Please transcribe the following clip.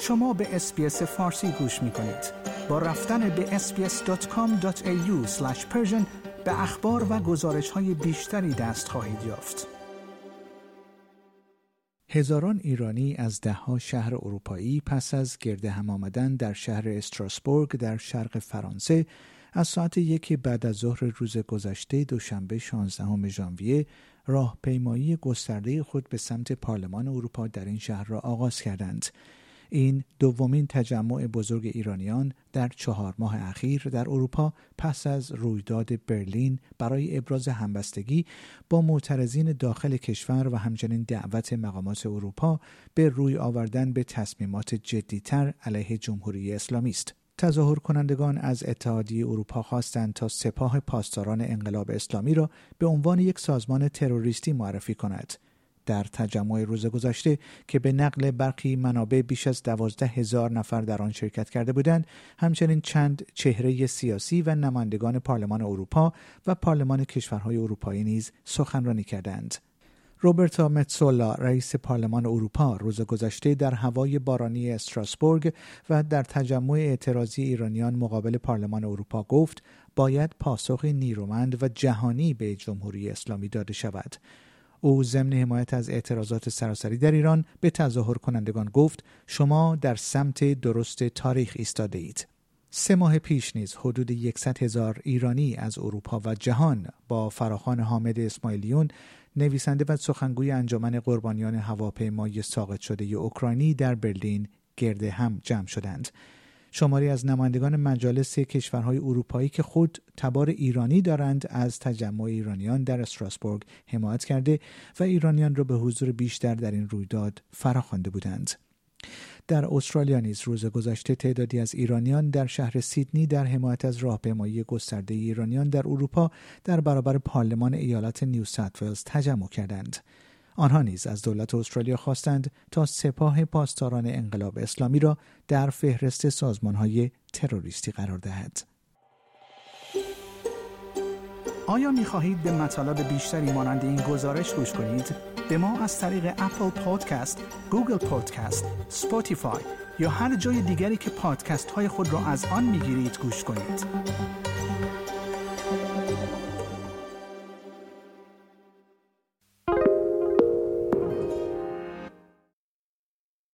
شما به اسپیس فارسی گوش می کنید. با رفتن به sbs.com.au به اخبار و گزارش های بیشتری دست خواهید یافت. هزاران ایرانی از دهها شهر اروپایی پس از گرد هم آمدن در شهر استراسبورگ در شرق فرانسه از ساعت یک بعد از ظهر روز گذشته دوشنبه 16 ژانویه راهپیمایی گسترده خود به سمت پارلمان اروپا در این شهر را آغاز کردند. این دومین تجمع بزرگ ایرانیان در چهار ماه اخیر در اروپا پس از رویداد برلین برای ابراز همبستگی با معترضین داخل کشور و همچنین دعوت مقامات اروپا به روی آوردن به تصمیمات جدیتر علیه جمهوری اسلامی است. تظاهر کنندگان از اتحادیه اروپا خواستند تا سپاه پاسداران انقلاب اسلامی را به عنوان یک سازمان تروریستی معرفی کند. در تجمع روز گذشته که به نقل برخی منابع بیش از دوازده هزار نفر در آن شرکت کرده بودند همچنین چند چهره سیاسی و نمایندگان پارلمان اروپا و پارلمان کشورهای اروپایی نیز سخنرانی کردند. روبرتا متسولا رئیس پارلمان اروپا روز گذشته در هوای بارانی استراسبورگ و در تجمع اعتراضی ایرانیان مقابل پارلمان اروپا گفت باید پاسخی نیرومند و جهانی به جمهوری اسلامی داده شود. او ضمن حمایت از اعتراضات سراسری در ایران به تظاهر کنندگان گفت شما در سمت درست تاریخ ایستاده اید سه ماه پیش نیز حدود 100 هزار ایرانی از اروپا و جهان با فراخان حامد اسماعیلیون نویسنده و سخنگوی انجمن قربانیان هواپیمای ساقط شده اوکراینی در برلین گرد هم جمع شدند. شماری از نمایندگان مجالس کشورهای اروپایی که خود تبار ایرانی دارند از تجمع ایرانیان در استراسبورگ حمایت کرده و ایرانیان را به حضور بیشتر در این رویداد فراخوانده بودند. در استرالیا نیز روز گذشته تعدادی از ایرانیان در شهر سیدنی در حمایت از راهپیمایی گسترده ایرانیان در اروپا در برابر پارلمان ایالت نیو ساوت تجمع کردند. آنها نیز از دولت استرالیا خواستند تا سپاه پاسداران انقلاب اسلامی را در فهرست سازمانهای تروریستی قرار دهد. آیا می خواهید به مطالب بیشتری مانند این گزارش گوش کنید؟ به ما از طریق اپل پادکست، گوگل پادکست، Spotify یا هر جای دیگری که پادکست های خود را از آن می گیرید گوش کنید.